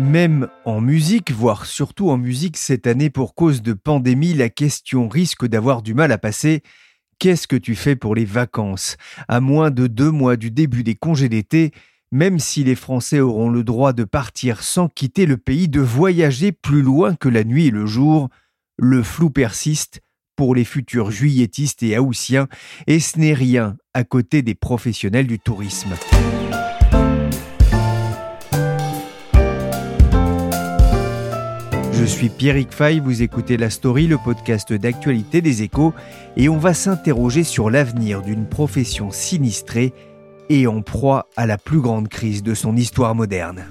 Même en musique, voire surtout en musique cette année pour cause de pandémie, la question risque d'avoir du mal à passer – Qu'est-ce que tu fais pour les vacances? À moins de deux mois du début des congés d'été, même si les Français auront le droit de partir sans quitter le pays, de voyager plus loin que la nuit et le jour, le flou persiste pour les futurs juilletistes et haussiens, et ce n'est rien à côté des professionnels du tourisme. Je suis Pierrick Fay, vous écoutez La Story, le podcast d'actualité des échos, et on va s'interroger sur l'avenir d'une profession sinistrée et en proie à la plus grande crise de son histoire moderne.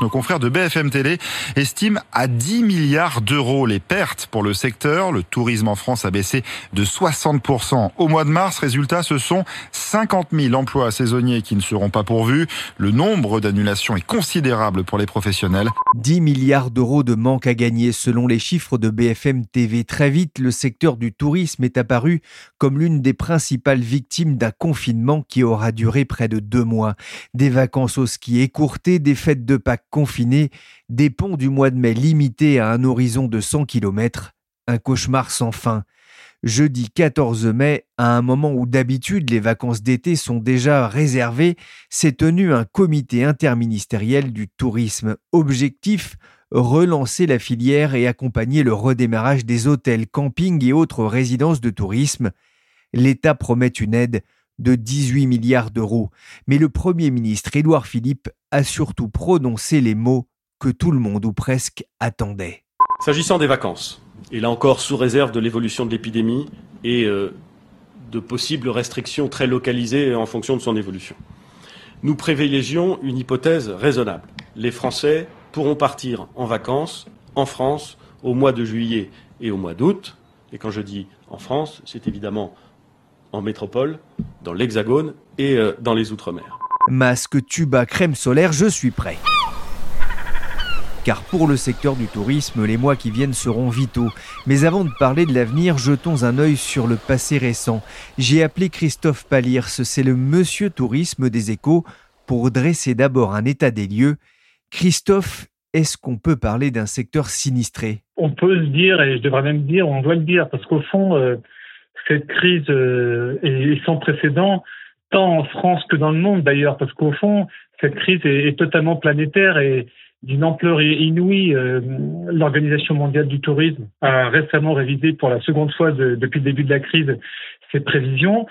Nos confrères de BFM Télé estiment à 10 milliards d'euros les pertes pour le secteur. Le tourisme en France a baissé de 60% au mois de mars. Résultat, ce sont 50 000 emplois saisonniers qui ne seront pas pourvus. Le nombre d'annulations est considérable pour les professionnels. 10 milliards d'euros de manque à gagner selon les chiffres de BFM TV. Très vite, le secteur du tourisme est apparu comme l'une des principales victimes d'un confinement qui aura duré près de deux mois. Des vacances au ski écourtées, des fêtes de Pâques confinés, des ponts du mois de mai limités à un horizon de 100 km, un cauchemar sans fin. Jeudi 14 mai, à un moment où d'habitude les vacances d'été sont déjà réservées, s'est tenu un comité interministériel du tourisme. Objectif relancer la filière et accompagner le redémarrage des hôtels, campings et autres résidences de tourisme. L'État promet une aide de 18 milliards d'euros. Mais le Premier ministre Édouard Philippe a surtout prononcé les mots que tout le monde ou presque attendait. S'agissant des vacances, et là encore sous réserve de l'évolution de l'épidémie et euh, de possibles restrictions très localisées en fonction de son évolution, nous privilégions une hypothèse raisonnable. Les Français pourront partir en vacances en France au mois de juillet et au mois d'août. Et quand je dis en France, c'est évidemment en métropole, dans l'Hexagone et euh, dans les Outre-mer. Masque, tuba, crème solaire, je suis prêt. Car pour le secteur du tourisme, les mois qui viennent seront vitaux. Mais avant de parler de l'avenir, jetons un œil sur le passé récent. J'ai appelé Christophe Palirs, c'est le monsieur tourisme des échos, pour dresser d'abord un état des lieux. Christophe, est-ce qu'on peut parler d'un secteur sinistré? On peut se dire, et je devrais même dire, on doit le dire, parce qu'au fond, euh, cette crise euh, est sans précédent, tant en France que dans le monde d'ailleurs, parce qu'au fond, cette crise est, totalement planétaire et d'une ampleur inouïe. Euh, L'Organisation mondiale du tourisme a récemment révisé pour la seconde fois depuis le début de la crise ses prévisions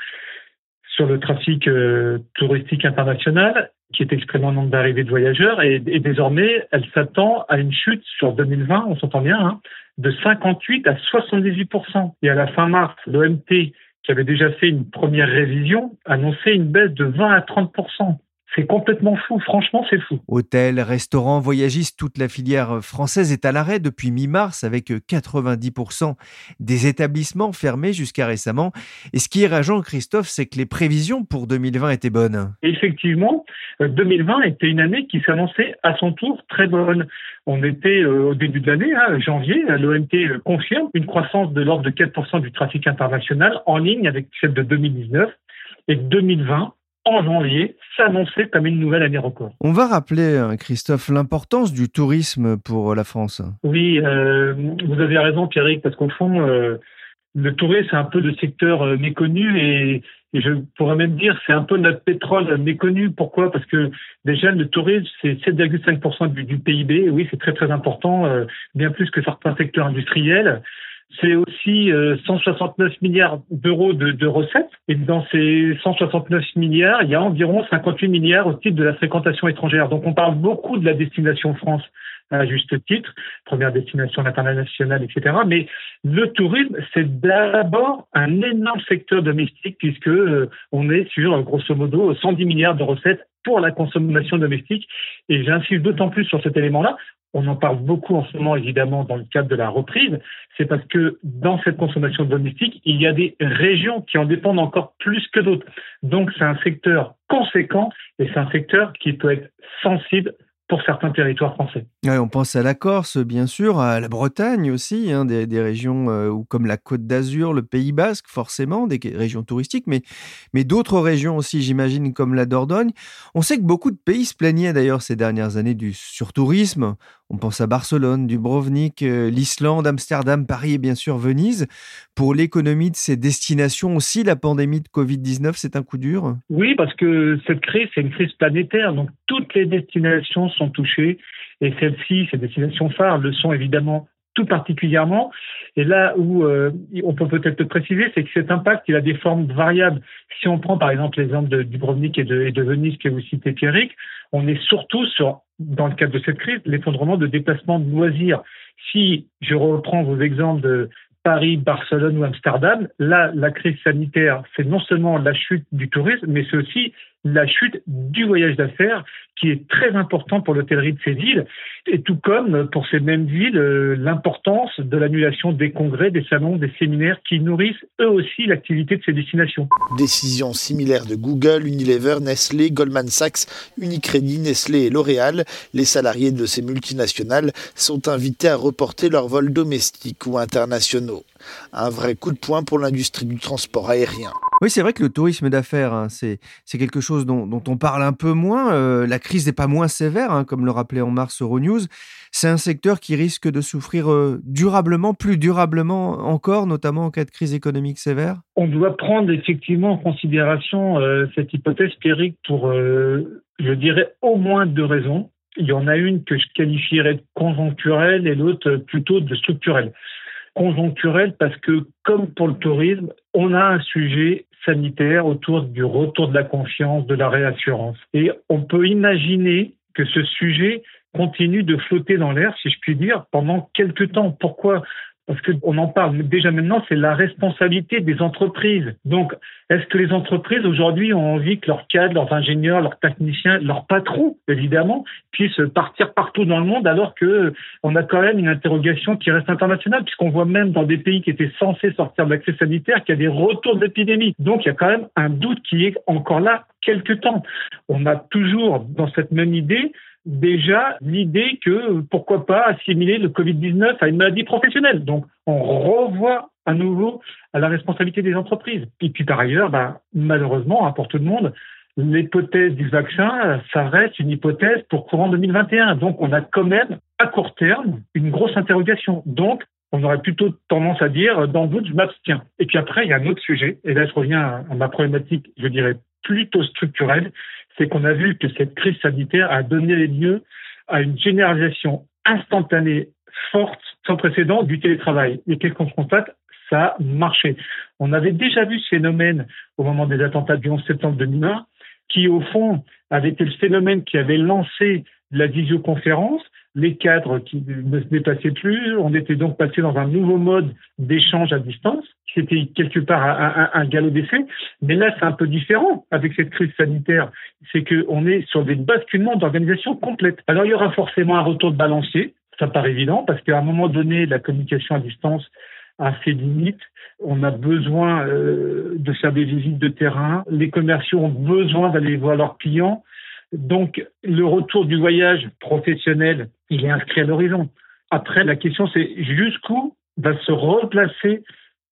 sur le trafic euh, touristique international, qui est exprimé en nombre d'arrivées de voyageurs, et, désormais, elle s'attend à une chute sur 2020, on s'entend bien, hein, de 58 à 78% Et à la fin mars, l'OMT, qui avait déjà fait une première révision, annonçait une baisse de 20 à 30 c'est complètement fou, franchement c'est fou. Hôtels, restaurants, voyagistes, toute la filière française est à l'arrêt depuis mi-mars avec 90% des établissements fermés jusqu'à récemment. Et ce qui est rageant, Christophe, c'est que les prévisions pour 2020 étaient bonnes. Effectivement, 2020 euh, était une année qui s'annonçait à son tour très bonne. On était euh, au début de l'année, hein, janvier, l'OMT euh, confirme une croissance de l'ordre de 4% du trafic international en ligne avec celle de 2019 et 2020 en janvier s'annonçait comme une nouvelle année record. On va rappeler, hein, Christophe, l'importance du tourisme pour la France. Oui, euh, vous avez raison, Pierrick, parce qu'au fond, euh, le tourisme, c'est un peu le secteur euh, méconnu et, je pourrais même dire c'est un peu notre pétrole méconnu. Pourquoi? Parce que déjà, le tourisme, c'est 7,5% du, du, PIB. Oui, c'est très très important, bien plus que certains secteurs industriels. C'est aussi 169 euh, milliards d'euros de, recettes. Et dans ces 169 milliards, il y a environ 58 milliards au titre de la fréquentation étrangère. Donc on parle beaucoup de la destination France. à juste titre, première destination internationale, etc. Mais le tourisme, c'est d'abord un énorme secteur domestique puisque euh, on est sur, grosso modo, 110 milliards de recettes pour la consommation domestique. Et j'insiste d'autant plus sur cet élément-là. On en parle beaucoup en ce moment, évidemment, dans le cadre de la reprise. C'est parce que dans cette consommation domestique, il y a des régions qui en dépendent encore plus que d'autres. Donc, c'est un secteur conséquent et c'est un secteur qui peut être sensible pour certains territoires français. on pense à la Corse, bien sûr, à la Bretagne aussi, hein, des, régions euh, comme la Côte d'Azur, le Pays Basque, forcément, des régions touristiques, mais, mais d'autres régions aussi, j'imagine, comme la Dordogne. On sait que beaucoup de pays se plaignaient d'ailleurs ces dernières années du surtourisme. On pense à Barcelone, Dubrovnik, euh, l'Islande, Amsterdam, Paris et bien sûr Venise. Pour l'économie de ces destinations aussi, la pandémie de Covid-19, c'est un coup dur? Oui, parce que cette crise, c'est une crise planétaire. Donc toutes les destinations sont touchées et celles-ci, ces destinations phares, le sont évidemment tout particulièrement. Et là où euh, on peut peut-être préciser, c'est que cet impact, il a des formes variables. Si on prend par exemple l'exemple de Dubrovnik et de, et de Venise que vous citez, Pierrick, on est surtout sur dans le cadre de cette crise, l'effondrement de déplacements de loisirs. Si je reprends vos exemples de Paris, Barcelone ou Amsterdam, là, la crise sanitaire, c'est non seulement la chute du tourisme, mais c'est aussi la chute du voyage d'affaires qui est très important pour l'hôtellerie de ces villes, et tout comme pour ces mêmes villes, euh, l'importance de l'annulation des congrès, des salons, des séminaires qui nourrissent eux aussi l'activité de ces destinations. Décision similaire de Google, Unilever, Nestlé, Goldman Sachs, Unicredit, Nestlé et L'Oréal. Les salariés de ces multinationales sont invités à reporter leurs vols domestiques ou internationaux. Un vrai coup de poing pour l'industrie du transport aérien. Oui, c'est vrai que le tourisme d'affaires, hein, c'est quelque chose dont, on parle un peu moins. Euh, la crise n'est pas moins sévère, hein, comme le rappelait en mars Euronews. C'est un secteur qui risque de souffrir euh, durablement, plus durablement encore, notamment en cas de crise économique sévère? On doit prendre effectivement en considération euh, cette hypothèse théorique pour, je dirais, au moins deux raisons. Il y en a une que je qualifierais de conjoncturelle et l'autre plutôt de structurelle conjoncturelle parce que, comme pour le tourisme, on a un sujet sanitaire autour du retour de la confiance, de la réassurance. Et on peut imaginer que ce sujet continue de flotter dans l'air, si je puis dire, pendant quelques temps. Pourquoi parce qu'on en parle déjà maintenant, c'est la responsabilité des entreprises. Donc, est-ce que les entreprises aujourd'hui ont envie que leurs cadres, leurs ingénieurs, leurs techniciens, leurs patrons, évidemment, puissent partir partout dans le monde alors que on a quand même une interrogation qui reste internationale puisqu'on voit même dans des pays qui étaient censés sortir de la crise sanitaire qu'il y a des retours d'épidémie. Donc, il y a quand même un doute qui est encore là quelque temps. On a toujours dans cette même idée déjà l'idée que pourquoi pas assimiler le Covid-19 à une maladie professionnelle. Donc, on revoit à nouveau à la responsabilité des entreprises. Et puis par ailleurs, bah, malheureusement, hein, pour tout le monde, l'hypothèse du vaccin, ça reste une hypothèse pour courant 2021. Donc, on a quand même, à court terme, une grosse interrogation. Donc, on aurait plutôt tendance à dire, dans le doute, je m'abstiens. Et puis après, il y a un autre sujet, et là, je reviens à ma problématique, je dirais, plutôt structurelle, c'est qu'on a vu que cette crise sanitaire a donné lieu à une généralisation instantanée, forte, sans précédent du télétravail. Et qu'est-ce qu'on constate? Ça a marché. On avait déjà vu ce phénomène au moment des attentats du 11 septembre 2001, qui au fond avait été le phénomène qui avait lancé la visioconférence, les cadres qui ne se déplaçaient plus. On était donc passé dans un nouveau mode d'échange à distance. C'était quelque part un, un, galop d'essai. Mais là, c'est un peu différent avec cette crise sanitaire. C'est qu'on est sur des basculements d'organisation complète. Alors, il y aura forcément un retour de balancier. Ça paraît évident parce qu'à un moment donné, la communication à distance a ses limites. On a besoin euh, de faire des visites de terrain. Les commerciaux ont besoin d'aller voir leurs clients. Donc, le retour du voyage professionnel, il est inscrit à l'horizon. Après, la question, c'est jusqu'où va se replacer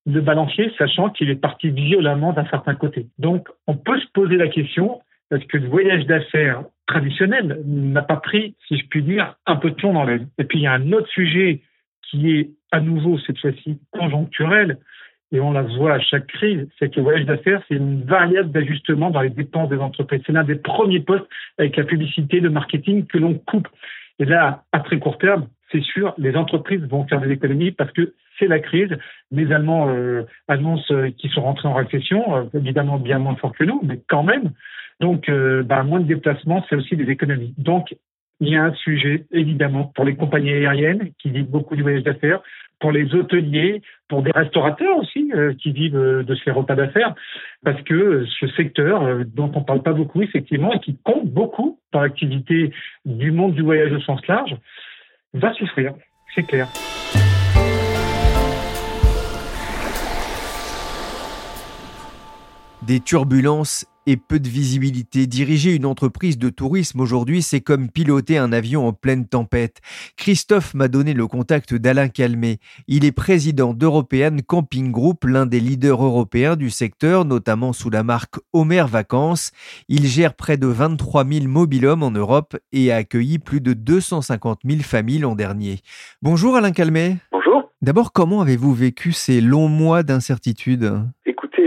le balancier, sachant qu'il est parti violemment d'un certain côté. Donc, on peut se poser la question, est-ce que le voyage d'affaires traditionnel n'a pas pris, si je puis dire, un peu de plomb dans l'aile? Et puis, il y a un autre sujet qui est à nouveau, cette fois-ci, conjoncturel, et on la voit à chaque crise, c'est que le voyage d'affaires, c'est une variable d'ajustement dans les dépenses des entreprises. C'est l'un des premiers postes avec la publicité, le marketing que l'on coupe. Et là, à très court terme, c'est sûr, les entreprises vont faire des économies parce que c'est la crise. Les Allemands euh, annoncent euh, qu'ils sont rentrés en récession, euh, évidemment bien moins fort que nous, mais quand même. Donc, bah, moins de déplacements, c'est aussi des économies. Donc, il y a un sujet, évidemment, pour les compagnies aériennes qui vivent beaucoup du voyage d'affaires, pour les hôteliers, pour des restaurateurs aussi euh, qui vivent euh, de ces repas d'affaires, parce que ce secteur euh, dont on ne parle pas beaucoup, effectivement, et qui compte beaucoup dans l'activité du monde du voyage au sens large, va souffrir, c'est clair. Des turbulences et peu de visibilité. Diriger une entreprise de tourisme aujourd'hui, c'est comme piloter un avion en pleine tempête. Christophe m'a donné le contact d'Alain Calmé. Il est président d'European Camping Group, l'un des leaders européens du secteur, notamment sous la marque Homer Vacances. Il gère près de 23 000 mobilhommes en Europe et a accueilli plus de 250 000 familles l'an dernier. Bonjour Alain Calmé. Bonjour. D'abord, comment avez-vous vécu ces longs mois d'incertitude?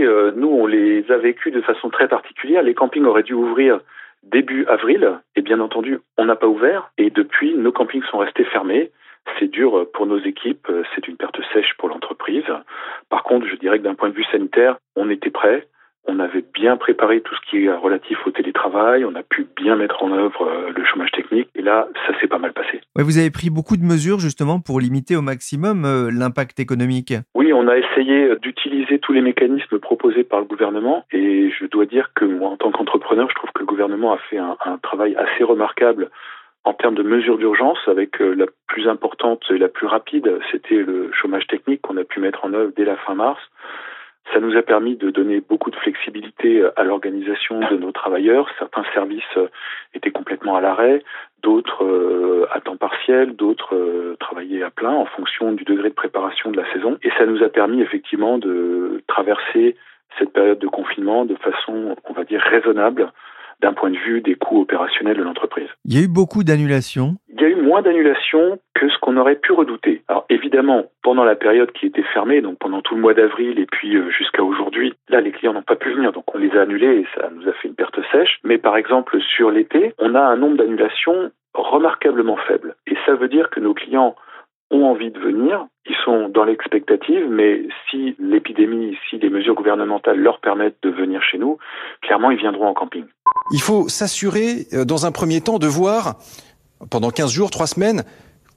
Euh, nous, on les a vécus de façon très particulière. Les campings auraient dû ouvrir début avril, et bien entendu, on n'a pas ouvert, et depuis, nos campings sont restés fermés. C'est dur pour nos équipes, c'est une perte sèche pour l'entreprise. Par contre, je dirais que d'un point de vue sanitaire, on était prêt. On avait bien préparé tout ce qui est relatif au télétravail, on a pu bien mettre en œuvre euh, le chômage technique, et là, ça s'est pas mal passé. vous avez pris beaucoup de mesures justement pour limiter au maximum euh, l'impact économique. Oui, on a essayé d'utiliser tous les mécanismes proposés par le gouvernement, et je dois dire que moi, en tant qu'entrepreneur, je trouve que le gouvernement a fait un, un travail assez remarquable en termes de mesures d'urgence, avec euh, la plus importante et la plus rapide, c'était le chômage technique qu'on a pu mettre en œuvre dès la fin mars. Ça nous a permis de donner beaucoup de flexibilité euh, à l'organisation de nos travailleurs. Certains services euh, étaient complètement à l'arrêt, d'autres euh, à temps partiel, d'autres travaillaient à plein en fonction du degré de préparation de la saison. Et ça nous a permis effectivement de traverser cette période de confinement de façon, on va dire, raisonnable d'un point de vue des coûts opérationnels de l'entreprise. Il y a eu beaucoup d'annulations Il y a eu moins d'annulations que ce qu'on aurait pu redouter. Alors évidemment, pendant la période qui était fermée, donc pendant tout le mois d'avril et puis euh, jusqu'à aujourd'hui, là les clients n'ont pas pu venir, donc on les a annulés et ça nous a fait une perte sèche. Mais par exemple sur l'été, on a un nombre d'annulations remarquablement faible. Et ça veut dire que nos clients ont envie de venir, ils sont dans l'expectative, mais si l'épidémie, si les mesures gouvernementales leur permettent de venir chez nous, clairement, ils viendront en camping. Il faut s'assurer, euh, dans un premier temps, de voir, pendant 15 jours, 3 semaines,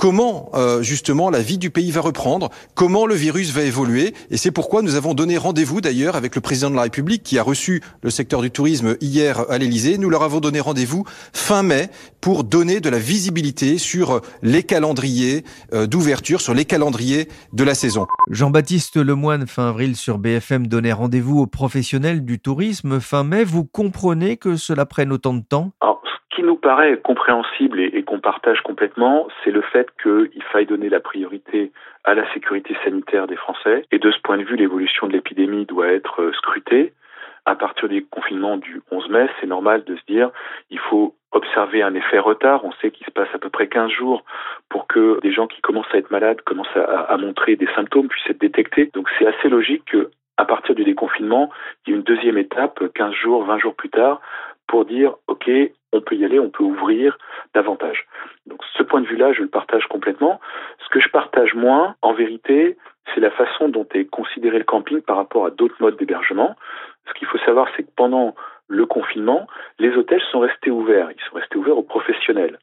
comment euh, justement la vie du pays va reprendre, comment le virus va évoluer? Et c'est pourquoi nous avons donné rendez-vous d'ailleurs avec le président de la République qui a reçu le secteur du tourisme hier à l'Elysée. Nous leur avons donné rendez-vous fin mai pour donner de la visibilité sur les calendriers euh, d'ouverture, sur les calendriers de la saison. Jean-Baptiste Lemoine, fin avril sur BFM, donnait rendez-vous aux professionnels du tourisme fin mai. Vous comprenez que cela prenne autant de temps? Qui nous paraît compréhensible et, qu'on partage complètement, c'est le fait qu'il faille donner la priorité à la sécurité sanitaire des Français. Et de ce point de vue, l'évolution de l'épidémie doit être euh, scrutée. À partir des confinements du 11 mai, c'est normal de se dire il faut observer un effet retard. On sait qu'il se passe à peu près 15 jours pour que des gens qui commencent à être malades commencent à, à montrer des symptômes puissent être détectés. Donc c'est assez logique que à partir du déconfinement, il y ait une deuxième étape, 15 jours, 20 jours plus tard, pour dire OK, on peut y aller, on peut ouvrir davantage. Donc ce point de vue-là, je le partage complètement. Ce que je partage moins, en vérité, c'est la façon dont est considéré le camping par rapport à d'autres modes d'hébergement. Ce qu'il faut savoir, c'est que pendant le confinement, les hôtels sont restés ouverts. Ils sont restés ouverts aux professionnels.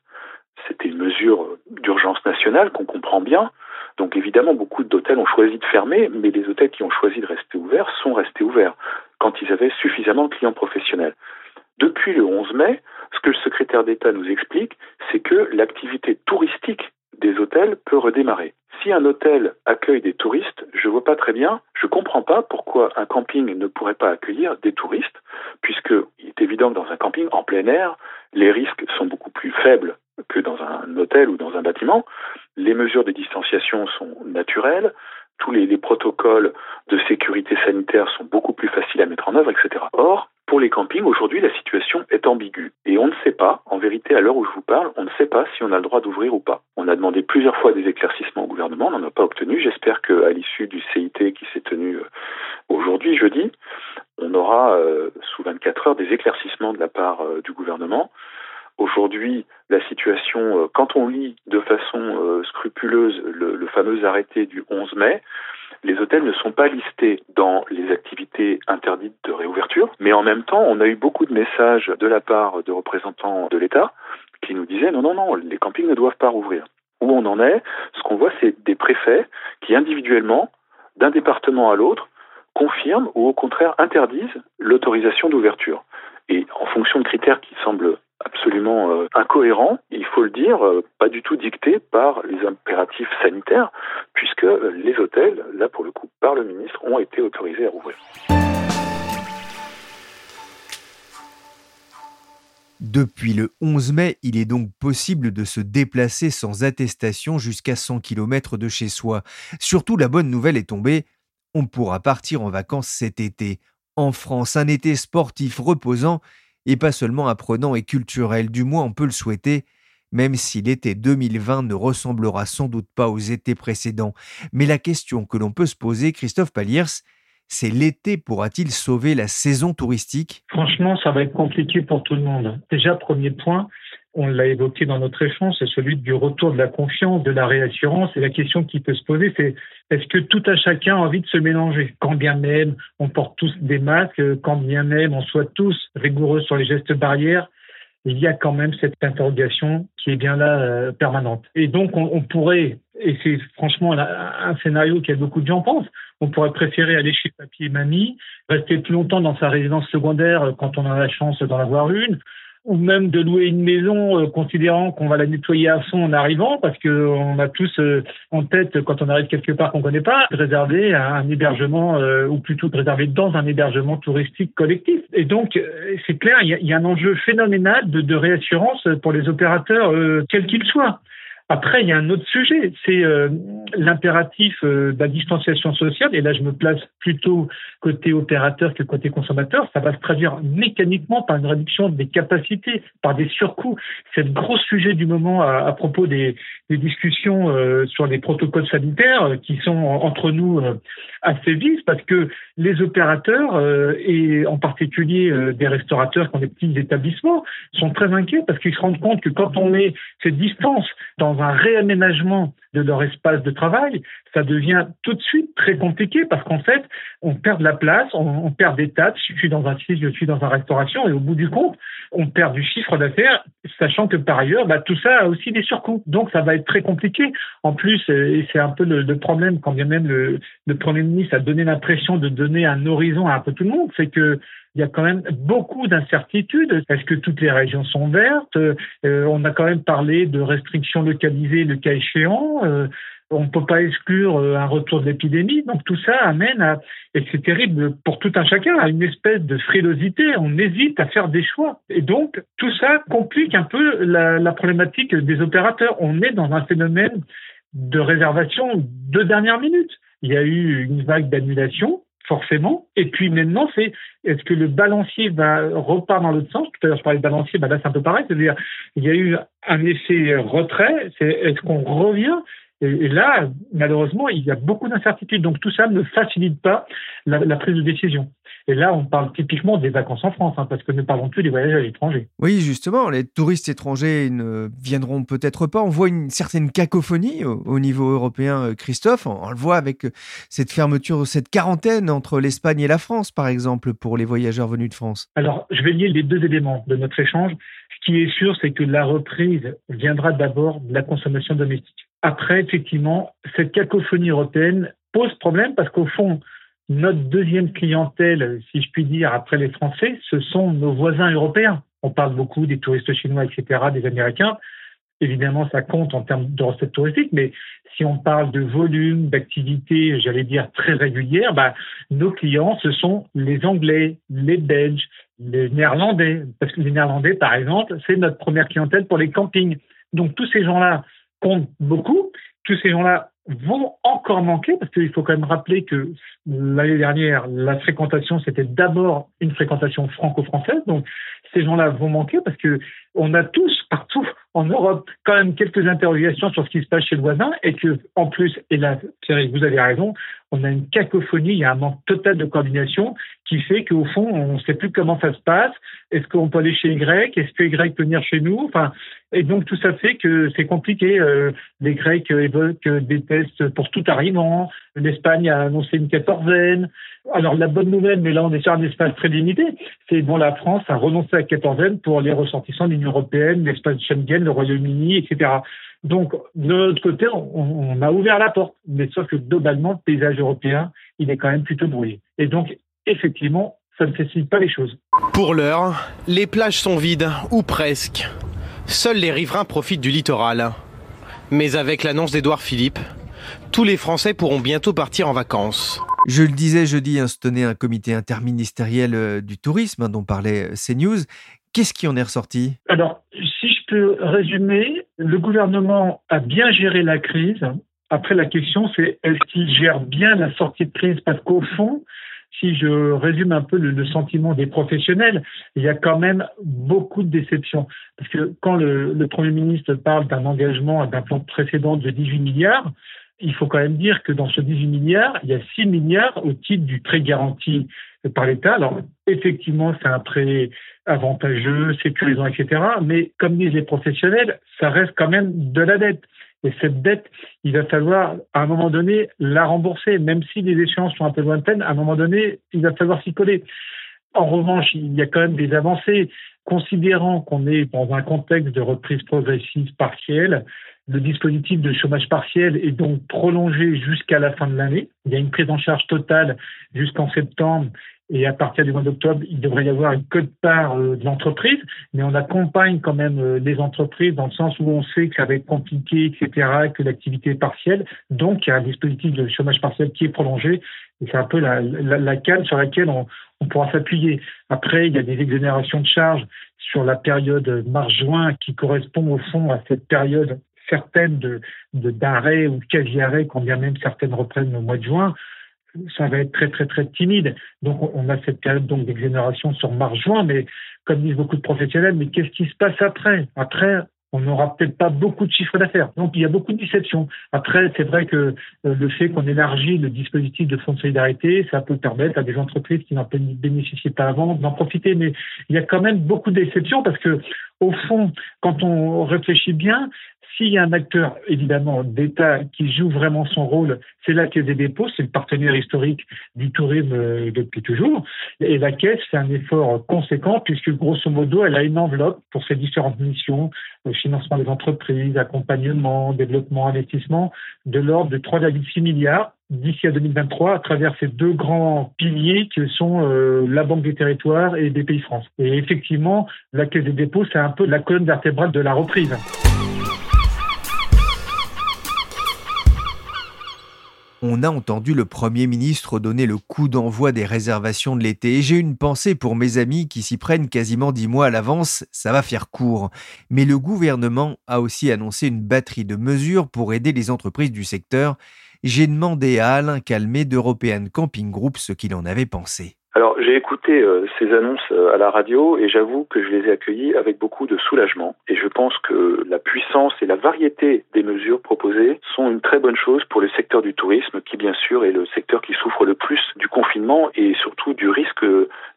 C'était une mesure d'urgence nationale qu'on comprend bien. Donc évidemment, beaucoup d'hôtels ont choisi de fermer, mais les hôtels qui ont choisi de rester ouverts sont restés ouverts quand ils avaient suffisamment de clients professionnels. Depuis le 11 mai, ce que le secrétaire d'État nous explique, c'est que l'activité touristique des hôtels peut redémarrer. Si un hôtel accueille des touristes, je vois pas très bien, je comprends pas pourquoi un camping ne pourrait pas accueillir des touristes, puisqu'il est évident que dans un camping en plein air, les risques sont beaucoup plus faibles que dans un hôtel ou dans un bâtiment. Les mesures de distanciation sont naturelles, tous les, les protocoles de sécurité sanitaire sont beaucoup plus faciles à mettre en œuvre, etc. Or, pour les campings, aujourd'hui, la situation est ambiguë. Et on ne sait pas, en vérité, à l'heure où je vous parle, on ne sait pas si on a le droit d'ouvrir ou pas. On a demandé plusieurs fois des éclaircissements au gouvernement, on n'en a pas obtenu. J'espère qu'à l'issue du CIT qui s'est tenu euh, aujourd'hui, jeudi, on aura euh, sous 24 heures des éclaircissements de la part euh, du gouvernement. Aujourd'hui, la situation, quand on lit de façon scrupuleuse le, le fameux arrêté du 11 mai, les hôtels ne sont pas listés dans les activités interdites de réouverture, mais en même temps, on a eu beaucoup de messages de la part de représentants de l'État qui nous disaient non, non, non, les campings ne doivent pas rouvrir. Où on en est, ce qu'on voit, c'est des préfets qui individuellement, d'un département à l'autre, confirment ou au contraire interdisent l'autorisation d'ouverture. Et en fonction de critères qui semblent absolument euh, incohérents, il faut le dire, euh, pas du tout dictés par les impératifs sanitaires, puisque les hôtels, là pour le coup par le ministre, ont été autorisés à rouvrir. Depuis le 11 mai, il est donc possible de se déplacer sans attestation jusqu'à 100 km de chez soi. Surtout, la bonne nouvelle est tombée, on pourra partir en vacances cet été. En France, un été sportif reposant et pas seulement apprenant et culturel, du moins on peut le souhaiter, même si l'été 2020 ne ressemblera sans doute pas aux étés précédents. Mais la question que l'on peut se poser, Christophe Paliers, c'est l'été pourra-t-il sauver la saison touristique? Franchement, ça va être compliqué pour tout le monde. Déjà, premier point, on l'a évoqué dans notre échange, c'est celui du retour de la confiance, de la réassurance. Et la question qui peut se poser, c'est est-ce que tout à chacun a envie de se mélanger? Quand bien même on porte tous des masques, quand bien même on soit tous rigoureux sur les gestes barrières, il y a quand même cette interrogation qui est bien là euh, permanente. Et donc on, pourrait, et c'est franchement un, scénario que beaucoup de gens pensent, on pourrait préférer aller chez papy et mamie, rester plus longtemps dans sa résidence secondaire euh, quand on a la chance d'en avoir une, ou même de louer une maison euh, considérant qu'on va la nettoyer à fond en arrivant parce que on a tous euh, en tête quand on arrive quelque part qu'on connaît pas de réserver un hébergement euh, ou plutôt de réserver dans un hébergement touristique collectif. Et donc c'est clair il y a, y a, un enjeu phénoménal de, de réassurance pour les opérateurs quels qu'ils soient après, il y a un autre sujet, c'est euh, l'impératif euh, de la distanciation sociale. Et là, je me place plutôt côté opérateur que côté consommateur. Ça va se traduire mécaniquement par une réduction des capacités, par des surcoûts. C'est le gros sujet du moment à, propos des, discussions euh, sur les protocoles sanitaires qui sont entre nous assez vifs parce que les opérateurs et en particulier des restaurateurs qui ont des petits établissements sont très inquiets parce qu'ils se rendent compte que quand on met cette distance un réaménagement de leur espace de travail, ça devient tout de suite très compliqué parce qu'en fait, on perd de la place, on, perd des tâches. Je suis dans un site, je suis dans un restauration et au bout du compte, on perd du chiffre d'affaires, sachant que par ailleurs, bah, tout ça a aussi des surcoûts. Donc, ça va être très compliqué. En plus, et c'est un peu le, problème quand bien même le, le Premier ministre a donné l'impression de donner un horizon à un peu tout le monde, c'est que il y a quand même beaucoup d'incertitudes. Est-ce que toutes les régions sont vertes? Euh, On a quand même parlé de restrictions localisées le cas échéant. Euh, on ne peut pas exclure euh, un retour de l'épidémie. Donc tout ça amène à, et c'est terrible pour tout un chacun, à une espèce de frilosité. On hésite à faire des choix. Et donc tout ça complique un peu la, problématique des opérateurs. On est dans un phénomène de réservation de dernière minute. Il y a eu une vague d'annulation forcément. Et puis maintenant, c'est est-ce que le balancier va repart dans l'autre sens? Tout à l'heure, je parlais de balancier, bah là, c'est un peu pareil. C'est-à-dire, il y a eu un effet retrait. C'est est-ce qu'on revient? Et, là, malheureusement, il y a beaucoup d'incertitudes. Donc tout ça ne facilite pas la prise de décision. Et là, on parle typiquement des vacances en France, hein, parce que ne parlons plus des voyages à l'étranger. Oui, justement, les touristes étrangers ne viendront peut-être pas. On voit une certaine cacophonie au, niveau européen, euh, Christophe. On, le voit avec euh, cette fermeture, cette quarantaine entre l'Espagne et la France, par exemple, pour les voyageurs venus de France. Alors, je vais lier les deux éléments de notre échange. Ce qui est sûr, c'est que la reprise viendra d'abord de la consommation domestique. Après, effectivement, cette cacophonie européenne pose problème parce qu'au fond, notre deuxième clientèle, si je puis dire, après les Français, ce sont nos voisins européens. On parle beaucoup des touristes chinois, etc., des Américains. Évidemment, ça compte en termes de recettes touristiques, mais si on parle de volume, d'activité, j'allais dire très régulière, bah, nos clients, ce sont les Anglais, les Belges, les Néerlandais. Parce que les Néerlandais, par exemple, c'est notre première clientèle pour les campings. Donc tous ces gens-là comptent beaucoup. Tous ces gens-là vont encore manquer parce qu'il faut quand même rappeler que l'année dernière, la fréquentation, c'était d'abord une fréquentation franco-française. Donc, ces gens-là vont manquer parce que on a tous partout en Europe quand même quelques interrogations sur ce qui se passe chez le voisin et que, en plus, et là, Thierry, vous avez raison, on a une cacophonie, il y a un manque total de coordination qui fait qu'au fond, on ne sait plus comment ça se passe. Est-ce qu'on peut aller chez Y? Est-ce que Y peut venir chez nous? Enfin, Et donc tout ça fait que c'est compliqué. Euh, les Grecs évoquent des tests pour tout arrivant. L'Espagne a annoncé une quatorzaine. Alors la bonne nouvelle, mais là on est sur un espace très limité, c'est bon la France a renoncé à la quatorzaine pour les ressortissants de l'Union européenne, l'espace Schengen, le Royaume-Uni, etc. Donc de notre côté, on, on, a ouvert la porte, mais sauf que globalement le paysage européen, il est quand même plutôt brouillé. Et donc effectivement, ça ne facilite pas les choses. Pour l'heure, les plages sont vides, ou presque. Seuls les riverains profitent du littoral. Mais avec l'annonce d'Édouard Philippe, tous les Français pourront bientôt partir en vacances. Je le disais jeudi, hein, se tenait un comité interministériel euh, du tourisme hein, dont parlait euh, CNews. Qu'est-ce qui en est ressorti? Alors, si je peux résumer, le gouvernement a bien géré la crise. Après, la question, c'est est-ce qu'il gère bien la sortie de crise? Parce qu'au fond, si je résume un peu le, sentiment des professionnels, il y a quand même beaucoup de déceptions. Parce que quand le, le Premier ministre parle d'un engagement, d'un plan précédent de 18 milliards, il faut quand même dire que dans ce 18 milliards, il y a 6 milliards au titre du prêt garanti par l'État. Alors, effectivement, c'est un prêt avantageux, sécurisant, etc. Mais comme disent les professionnels, ça reste quand même de la dette. Et cette dette, il va falloir, à un moment donné, la rembourser. Même si les échéances sont un peu lointaines, à un moment donné, il va falloir s'y coller. En revanche, il y a quand même des avancées. Considérant qu'on est dans un contexte de reprise progressive partielle, le dispositif de chômage partiel est donc prolongé jusqu'à la fin de l'année. Il y a une prise en charge totale jusqu'en septembre et à partir du mois d'octobre, il devrait y avoir une quote-part euh, de l'entreprise, mais on accompagne quand même euh, les entreprises dans le sens où on sait que ça va être compliqué, etc., que l'activité est partielle. Donc, il y a un dispositif de chômage partiel qui est prolongé et c'est un peu la, la, la canne sur laquelle on, on pourra s'appuyer. Après, il y a des exonérations de charges sur la période mars-juin qui correspond au fond à cette période certaines de d'arrêt ou quasi-arrêt, quand bien même certaines reprennent au mois de juin, ça va être très très très timide. Donc on a cette période donc d'exonération sur mars-juin, mais comme disent beaucoup de professionnels, mais qu'est-ce qui se passe après? Après, on n'aura peut-être pas beaucoup de chiffres d'affaires. Donc il y a beaucoup de déceptions. Après, c'est vrai que euh, le fait qu'on élargit le dispositif de fonds de solidarité, ça peut permettre à des entreprises qui n'en bénéficiaient pas avant d'en profiter. Mais il y a quand même beaucoup de déceptions parce que, au fond, quand on réfléchit bien, s'il y a un acteur, évidemment, d'État qui joue vraiment son rôle, c'est la Caisse des dépôts, c'est le partenaire historique du tourisme euh, depuis toujours. Et la Caisse fait un effort conséquent puisque, grosso modo, elle a une enveloppe pour ses différentes missions, financement des entreprises, accompagnement, développement, investissement, de l'ordre de 3,6 milliards d'ici à 2023 à travers ces deux grands piliers que sont euh, la Banque des territoires et des pays France. Et effectivement, la Caisse des dépôts, c'est un peu la colonne vertébrale de la reprise. On a entendu le Premier ministre donner le coup d'envoi des réservations de l'été et j'ai une pensée pour mes amis qui s'y prennent quasiment dix mois à l'avance, ça va faire court. Mais le gouvernement a aussi annoncé une batterie de mesures pour aider les entreprises du secteur. J'ai demandé à Alain Calmé d'European Camping Group ce qu'il en avait pensé. Alors j'ai écouté euh, ces annonces euh, à la radio et j'avoue que je les ai accueillies avec beaucoup de soulagement. Et je pense que la puissance et la variété des mesures proposées sont une très bonne chose pour le secteur du tourisme, qui bien sûr est le secteur qui souffre le plus du confinement et surtout du risque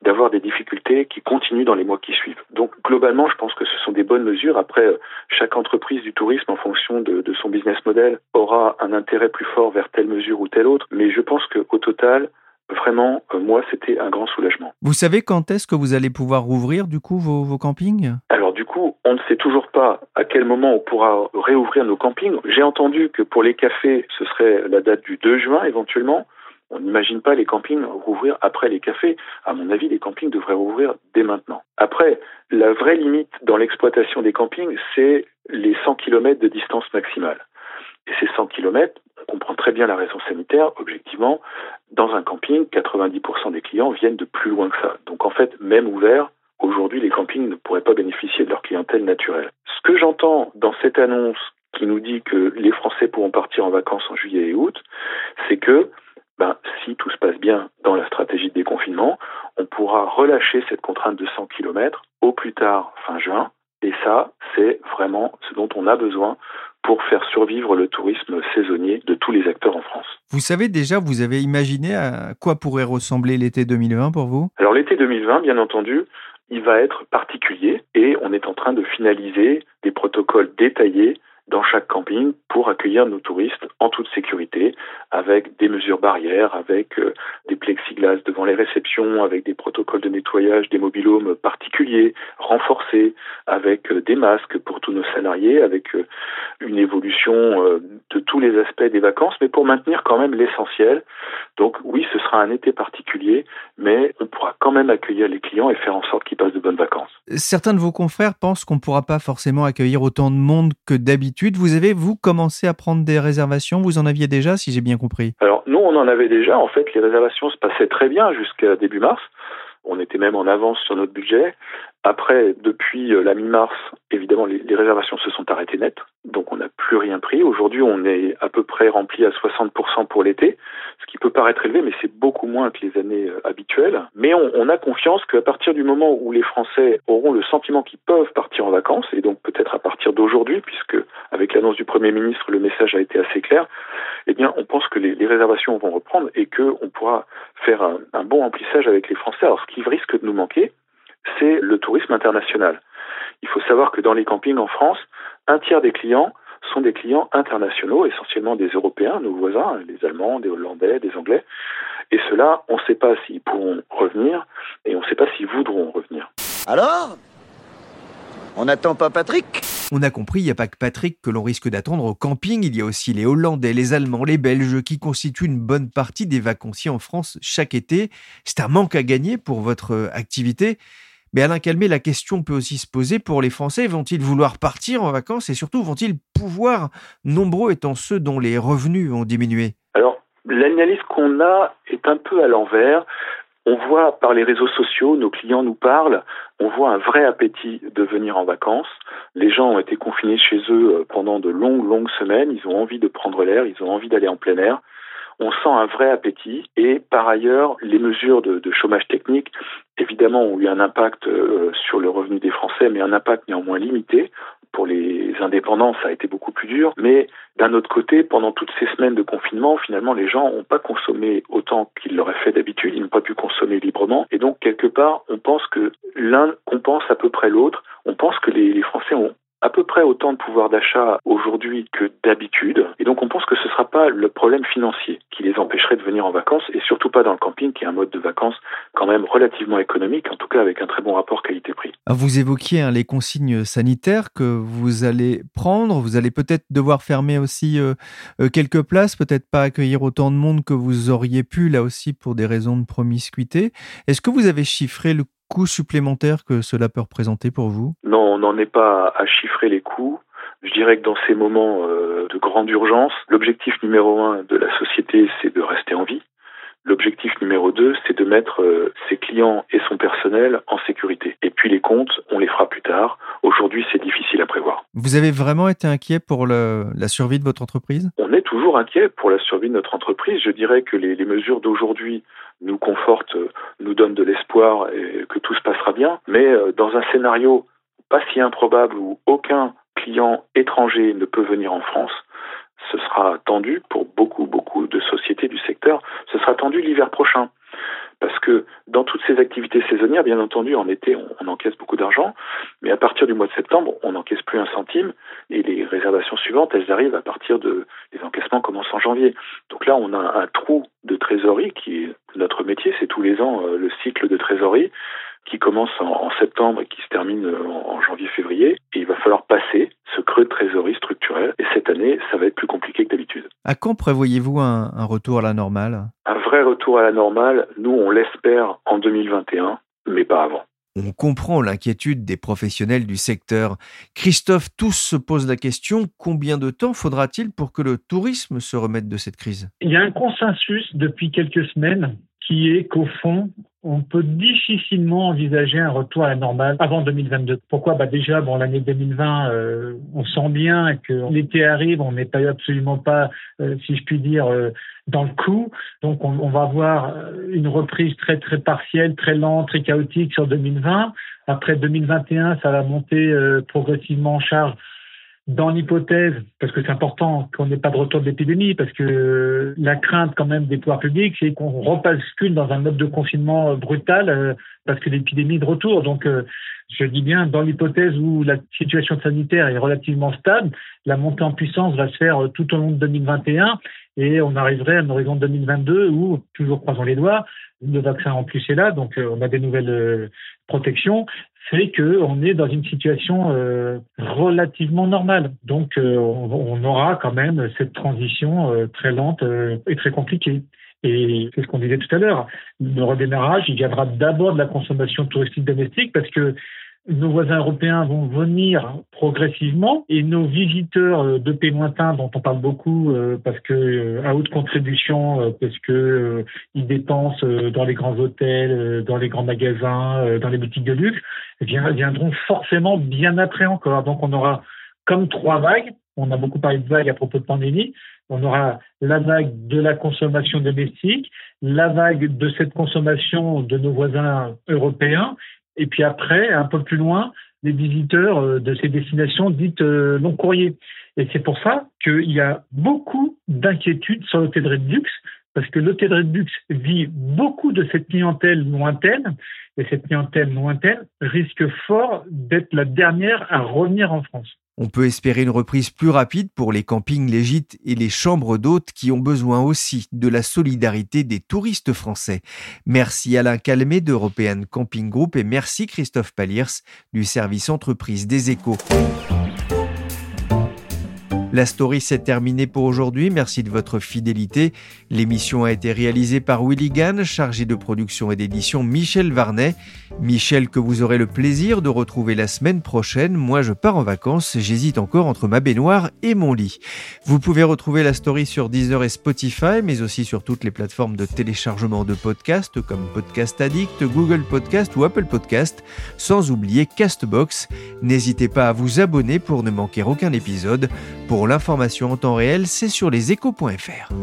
d'avoir des difficultés qui continuent dans les mois qui suivent. Donc globalement, je pense que ce sont des bonnes mesures. Après, euh, chaque entreprise du tourisme, en fonction de, de son business model, aura un intérêt plus fort vers telle mesure ou telle autre. Mais je pense qu'au total, vraiment, euh, moi, c'était un grand soulagement. Vous savez quand est-ce que vous allez pouvoir rouvrir, du coup, vos, vos campings? Alors, du coup, on ne sait toujours pas à quel moment on pourra réouvrir nos campings. J'ai entendu que pour les cafés, ce serait la date du 2 juin, éventuellement. On n'imagine pas les campings rouvrir après les cafés. À mon avis, les campings devraient rouvrir dès maintenant. Après, la vraie limite dans l'exploitation des campings, c'est les 100 km de distance maximale. Et ces 100 km, on comprend très bien la raison sanitaire, objectivement. Dans un camping, 90% des clients viennent de plus loin que ça. Donc en fait, même ouvert, aujourd'hui, les campings ne pourraient pas bénéficier de leur clientèle naturelle. Ce que j'entends dans cette annonce qui nous dit que les Français pourront partir en vacances en juillet et août, c'est que ben, si tout se passe bien dans la stratégie de déconfinement, on pourra relâcher cette contrainte de 100 km au plus tard fin juin. Et ça, c'est vraiment ce dont on a besoin pour faire survivre le tourisme saisonnier de tous les acteurs en France. Vous savez déjà, vous avez imaginé à quoi pourrait ressembler l'été 2020 pour vous? Alors l'été 2020, bien entendu, il va être particulier et on est en train de finaliser des protocoles détaillés dans chaque camping pour accueillir nos touristes en toute sécurité, avec des mesures barrières, avec euh, des plexiglas devant les réceptions, avec des protocoles de nettoyage des mobilhomes particuliers, renforcés, avec euh, des masques pour tous nos salariés, avec euh, une évolution de tous les aspects des vacances, mais pour maintenir quand même l'essentiel. Donc oui, ce sera un été particulier, mais on pourra quand même accueillir les clients et faire en sorte qu'ils passent de bonnes vacances. Certains de vos confrères pensent qu'on ne pourra pas forcément accueillir autant de monde que d'habitude vous avez, vous, commencé à prendre des réservations Vous en aviez déjà, si j'ai bien compris Alors, nous, on en avait déjà. En fait, les réservations se passaient très bien jusqu'à début mars. On était même en avance sur notre budget. Après, depuis euh, la mi-mars, évidemment, les, réservations se sont arrêtées net, donc on n'a plus rien pris. Aujourd'hui, on est à peu près rempli à 60% pour l'été, peut paraître élevé, mais c'est beaucoup moins que les années euh, habituelles. Mais on, a confiance qu'à partir du moment où les Français auront le sentiment qu'ils peuvent partir en vacances, et donc peut-être à partir d'aujourd'hui, puisque avec l'annonce du Premier ministre, le message a été assez clair, eh bien, on pense que les, réservations vont reprendre et qu'on pourra faire un, un bon remplissage avec les Français. Alors, ce qui risque de nous manquer, c'est le tourisme international. Il faut savoir que dans les campings en France, un tiers des clients sont des clients internationaux, essentiellement des Européens, nos voisins, les Allemands, des Hollandais, des Anglais. Et ceux-là, on ne sait pas s'ils pourront revenir et on ne sait pas s'ils voudront revenir. Alors? On n'attend pas Patrick? On a compris, il n'y a pas que Patrick que l'on risque d'attendre au camping, il y a aussi les Hollandais, les Allemands, les Belges qui constituent une bonne partie des vacanciers en France chaque été. C'est un manque à gagner pour votre activité. Mais Alain Calmé, la question peut aussi se poser pour les Français. Vont-ils vouloir partir en vacances et surtout vont-ils pouvoir, nombreux étant ceux dont les revenus ont diminué? Alors, l'analyse qu'on a est un peu à l'envers. On voit par les réseaux sociaux, nos clients nous parlent, on voit un vrai appétit de venir en vacances. Les gens ont été confinés chez eux euh, pendant de longues, longues semaines, ils ont envie de prendre l'air, ils ont envie d'aller en plein air on sent un vrai appétit et par ailleurs les mesures de, chômage technique évidemment ont eu un impact euh, sur le revenu des Français mais un impact néanmoins limité pour les indépendants, ça a été beaucoup plus dur. Mais d'un autre côté, pendant toutes ces semaines de confinement, finalement, les gens n'ont pas consommé autant qu'ils l'auraient fait d'habitude. Ils n'ont pas pu consommer librement. Et donc, quelque part, on pense que l'un compense à peu près l'autre. On pense que les Français ont à peu près autant de pouvoir d'achat aujourd'hui que d'habitude. Et donc on pense que ce ne sera pas le problème financier qui les empêcherait de venir en vacances, et surtout pas dans le camping, qui est un mode de vacances quand même relativement économique, en tout cas avec un très bon rapport qualité-prix. Vous évoquiez hein, les consignes sanitaires que vous allez prendre. Vous allez peut-être devoir fermer aussi euh, euh, quelques places, peut-être pas accueillir autant de monde que vous auriez pu, là aussi pour des raisons de promiscuité. Est-ce que vous avez chiffré le coût supplémentaire que cela peut représenter pour vous? Non, on n'en est pas à chiffrer les coûts. Je dirais que dans ces moments euh, de grande urgence, l'objectif numéro un de la société, c'est de rester en vie. L'objectif numéro deux, c'est de mettre euh, ses clients et son personnel en sécurité. Et puis les comptes, on les fera plus tard. Aujourd'hui, c'est difficile à prévoir. Vous avez vraiment été inquiet pour la survie de votre entreprise? On est toujours inquiet pour la survie de notre entreprise. Je dirais que les, les mesures d'aujourd'hui nous conforte, nous donne de l'espoir et que tout se passera bien. Mais euh, dans un scénario pas si improbable où aucun client étranger ne peut venir en France, ce sera tendu pour beaucoup, beaucoup de sociétés du secteur. Ce sera tendu l'hiver prochain. Parce que dans toutes ces activités saisonnières, bien entendu, en été, on, encaisse beaucoup d'argent, mais à partir du mois de septembre, on n'encaisse plus un centime, et les réservations suivantes, elles arrivent à partir de les encaissements commencent en janvier. Donc là, on a un trou de trésorerie qui est notre métier, c'est tous les ans euh, le cycle de trésorerie qui commence en, septembre et qui se termine euh, en, janvier-février. Et il va falloir passer ce creux de trésorerie structurel. Et cette année, ça va être plus compliqué que d'habitude. À quand prévoyez-vous un, un retour à la normale? Un vrai retour à la normale, nous, on l'espère en 2021, mais pas avant. On comprend l'inquiétude des professionnels du secteur. Christophe, tous se posent la question, combien de temps faudra-t-il pour que le tourisme se remette de cette crise? Il y a un consensus depuis quelques semaines qui est qu'au fond, on peut difficilement envisager un retour à la normale avant 2022. Pourquoi? Bah Déjà, bon, l'année 2020, euh, on sent bien que l'été arrive, on n'est pas absolument pas, euh, si je puis dire, euh, dans le coup. Donc, on, on, va avoir une reprise très, très partielle, très lente, très chaotique sur 2020. Après 2021, ça va monter progressivement en charge dans l'hypothèse, parce que c'est important qu'on n'ait pas de retour de l'épidémie, parce que la crainte quand même des pouvoirs publics, c'est qu'on repascule dans un mode de confinement brutal parce que l'épidémie est de retour. Donc, je dis bien, dans l'hypothèse où la situation sanitaire est relativement stable, la montée en puissance va se faire tout au long de 2021 et on arriverait à un horizon 2022 où, toujours croisons les doigts, le vaccin en plus est là, donc euh, on a des nouvelles euh, protections, fait qu'on est dans une situation euh, relativement normale. Donc on, aura quand même cette transition très lente et très compliquée. Et c'est ce qu'on disait tout à l'heure. Le redémarrage, il viendra d'abord de la consommation touristique domestique parce que nos voisins européens vont venir progressivement et nos visiteurs euh, de pays lointains dont on parle beaucoup euh, parce que euh, à haute contribution parce que ils dépensent dans les grands hôtels, dans les grands magasins, dans les boutiques de luxe, eh viendront forcément bien après encore. Donc on aura comme trois vagues. On a beaucoup parlé de vagues à propos de pandémie. On aura la vague de la consommation domestique, la vague de cette consommation de nos voisins européens et puis après, un peu plus loin, les visiteurs euh, de ces destinations dites euh, long courrier. Et c'est pour ça qu'il y a beaucoup d'inquiétudes sur l'hôtellerie de luxe, parce que l'hôtellerie de luxe vit beaucoup de cette clientèle lointaine, et cette clientèle lointaine risque fort d'être la dernière à revenir en France. On peut espérer une reprise plus rapide pour les campings, les et les chambres d'hôtes qui ont besoin aussi de la solidarité des touristes français. Merci Alain Calmet d'European Camping Group et merci Christophe Paliers du service entreprise des échos. La story s'est terminée pour aujourd'hui. Merci de votre fidélité. L'émission a été réalisée par Willy Gann, chargé de production et d'édition Michel Varnet. Michel que vous aurez le plaisir de retrouver la semaine prochaine. Moi, je pars en vacances. J'hésite encore entre ma baignoire et mon lit. Vous pouvez retrouver la story sur Deezer et Spotify, mais aussi sur toutes les plateformes de téléchargement de podcasts comme Podcast Addict, Google Podcast ou Apple Podcast, sans oublier Castbox. N'hésitez pas à vous abonner pour ne manquer aucun épisode. Pour l'information en temps réel, c'est sur leséchos.fr.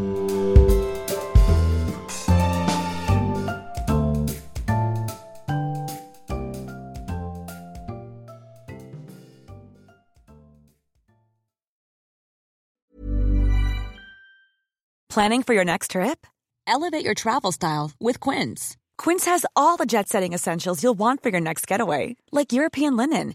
Planning for your next trip? Elevate your travel style with Quince. Quince has all the jet setting essentials you'll want for your next getaway, like European linen